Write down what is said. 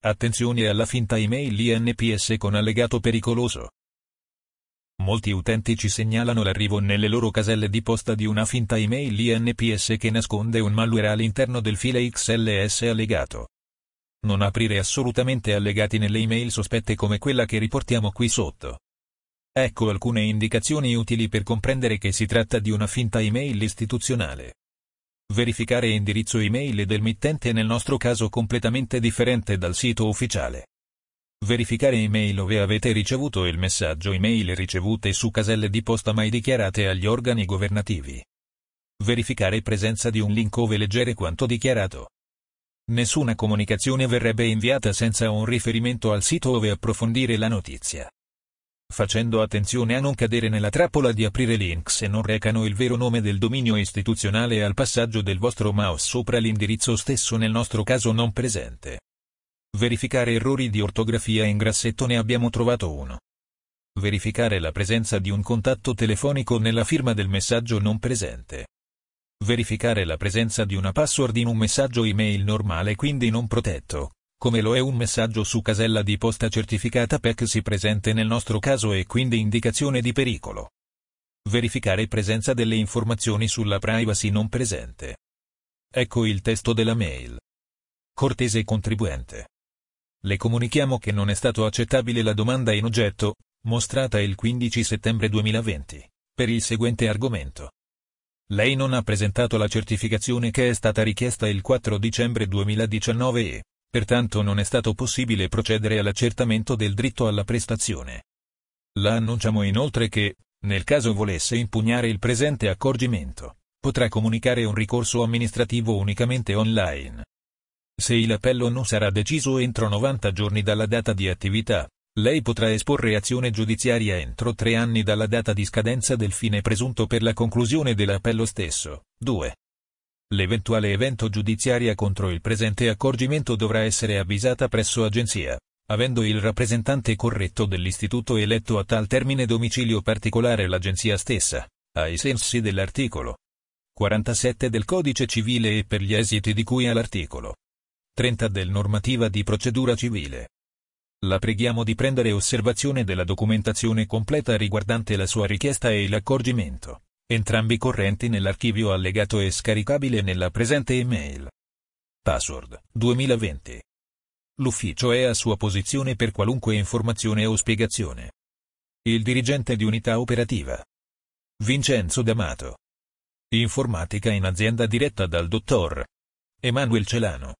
Attenzione alla finta email INPS con allegato pericoloso. Molti utenti ci segnalano l'arrivo nelle loro caselle di posta di una finta email INPS che nasconde un malware all'interno del file XLS allegato. Non aprire assolutamente allegati nelle email sospette come quella che riportiamo qui sotto. Ecco alcune indicazioni utili per comprendere che si tratta di una finta email istituzionale. Verificare indirizzo email del mittente nel nostro caso completamente differente dal sito ufficiale. Verificare email ove avete ricevuto il messaggio email ricevute su caselle di posta mai dichiarate agli organi governativi. Verificare presenza di un link ove leggere quanto dichiarato. Nessuna comunicazione verrebbe inviata senza un riferimento al sito ove approfondire la notizia facendo attenzione a non cadere nella trappola di aprire link se non recano il vero nome del dominio istituzionale al passaggio del vostro mouse sopra l'indirizzo stesso nel nostro caso non presente. Verificare errori di ortografia in grassetto ne abbiamo trovato uno. Verificare la presenza di un contatto telefonico nella firma del messaggio non presente. Verificare la presenza di una password in un messaggio email normale quindi non protetto, come lo è un messaggio su casella di posta certificata PEC si presente nel nostro caso e quindi indicazione di pericolo. Verificare presenza delle informazioni sulla privacy non presente. Ecco il testo della mail. Cortese contribuente. Le comunichiamo che non è stato accettabile la domanda in oggetto, mostrata il 15 settembre 2020, per il seguente argomento. Lei non ha presentato la certificazione che è stata richiesta il 4 dicembre 2019 e, pertanto non è stato possibile procedere all'accertamento del diritto alla prestazione. La annunciamo inoltre che, nel caso volesse impugnare il presente accorgimento, potrà comunicare un ricorso amministrativo unicamente online. Se l'appello non sarà deciso entro 90 giorni dalla data di attività, lei potrà esporre azione giudiziaria entro tre anni dalla data di scadenza del fine presunto per la conclusione dell'appello stesso. 2. L'eventuale evento giudiziaria contro il presente accorgimento dovrà essere avvisata presso agenzia, avendo il rappresentante corretto dell'istituto eletto a tal termine domicilio particolare l'agenzia stessa, ai sensi dell'articolo 47 del Codice civile e per gli esiti di cui all'articolo 30 del Normativa di procedura civile. La preghiamo di prendere osservazione della documentazione completa riguardante la sua richiesta e l'accorgimento entrambi correnti nell'archivio allegato e scaricabile nella presente email. Password 2020. L'ufficio è a sua posizione per qualunque informazione o spiegazione. Il dirigente di unità operativa. Vincenzo D'Amato. Informatica in azienda diretta dal dottor Emanuel Celano.